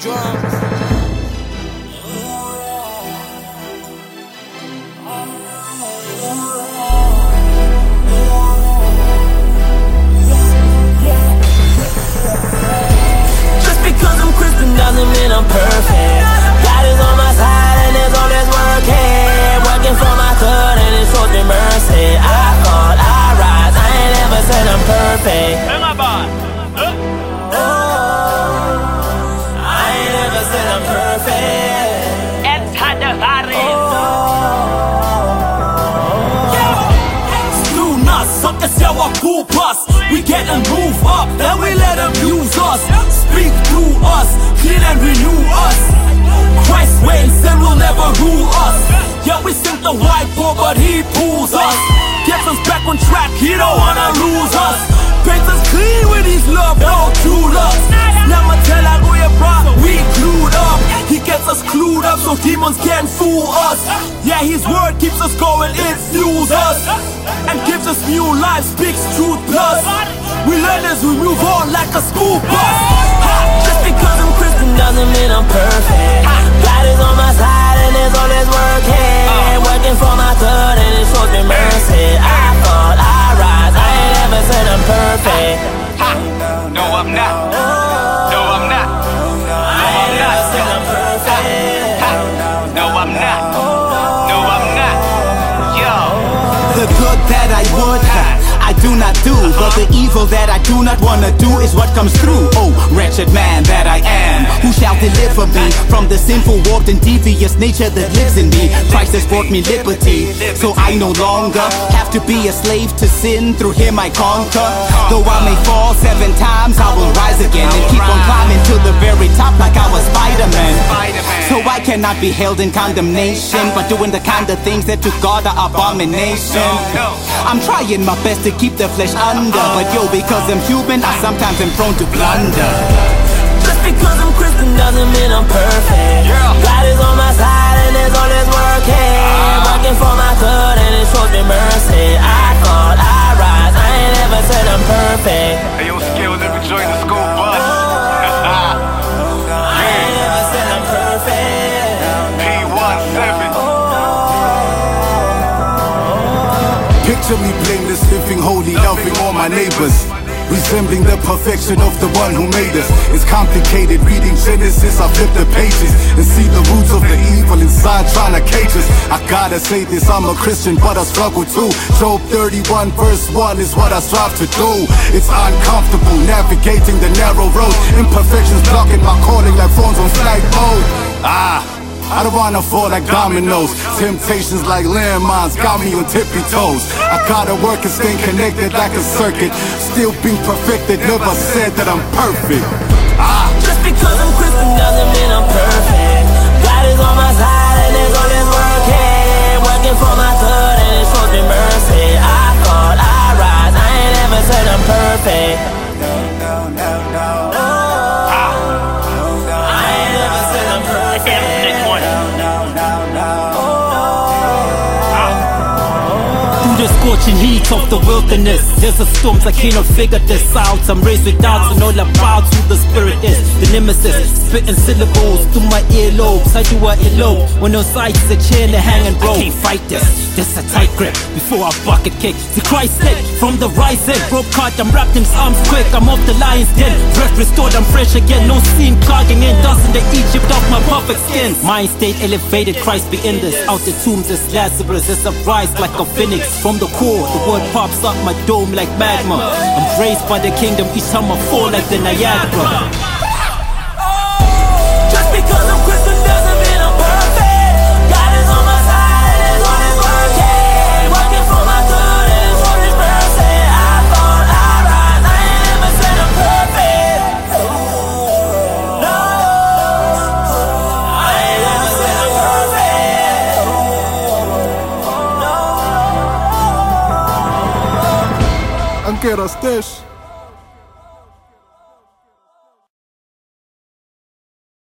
drums. Just because I'm Christian doesn't mean I'm perfect. God is on my side and it's always working. Working for my good and shows me mercy. I thought I rise, I ain't ever said I'm perfect. Us. We get and move up, then we let them use us. Speak through us, clean and renew us. Christ waits, sin will never rule us. Yeah, we sink the white boy, but he pulls us. Gets us back on track, he don't wanna lose us. Paints us clean with his love, no true love. Never tell I go your bro, we glued up. He gets us clued up so demons can't fool us. Yeah, his word keeps us going, it fuels us. Gives new life, speaks truth plus. We learn as we move on like a school bus. Ha! Just because I'm Christian doesn't mean I'm perfect. God is on my side and it's always working. Working for my good and it shows me mercy. I thought I rise, I ain't ever said I'm perfect. No, I'm not. That I would have, I do not do. But the evil that I do not wanna do is what comes through. Oh, wretched man that I am, who shall deliver me from the sinful, warped, and devious nature that lives in me? Christ has brought me liberty, so I no longer have to be a slave to sin. Through Him I conquer. Though I may fall seven times, I will rise again and keep on climbing to the very top like I was Spider-Man. So I cannot be held in condemnation, but doing the kind of things that to God are abomination. I'm trying my best to keep the flesh under, but yo, because I'm human, I sometimes am prone to blunder. Just because I'm Christian doesn't mean I'm perfect. God is on my side and it's always working. Ah. Working for my good and it shows me mercy. I thought I rise, I ain't ever said I'm perfect. Hey, yo, skills, let me join the school bus. I ain't ever said I'm perfect. P17. Picture me blameless, living holy, loving all my neighbors. Resembling the perfection of the one who made us. It's complicated, reading Genesis, I flip the pages and see the roots of the evil inside trying to cage us. I gotta say this, I'm a Christian, but I struggle too. Job 31, verse 1 is what I strive to do. It's uncomfortable navigating the narrow road. Imperfections blocking my calling like phones on flight mode. Ah. I don't wanna fall like dominoes. Temptations like landmines got me on tippy toes. I gotta work and stay connected like a circuit. Still being perfected, never said that I'm perfect. Ah, Just because I'm Christian doesn't mean I'm perfect. God is on my side and it's always working. Working for my good and it shows me mercy. I thought I rise, I ain't ever said I'm perfect. The scorching heat of the wilderness. There's a storms I cannot figure this out. I'm raised with doubts and all about who the spirit is. The nemesis, spitting syllables through my earlobes. I do I elope When no sight is a chair and a hang and rope. I can't fight this, this a tight grip. Before I bucket kick The Christ sake from the rising. Rope caught, I'm wrapped in arms quick. I'm off the lion's den. Breath restored, I'm fresh again. No steam clogging in Dust in the Egypt of my perfect skin. Mind state elevated, Christ be in this. Out the tombs as Lazarus As a rise like a phoenix. From the core, the word pops up my dome like magma. I'm raised by the kingdom Each time I fall like the Niagara Ankera Stesh.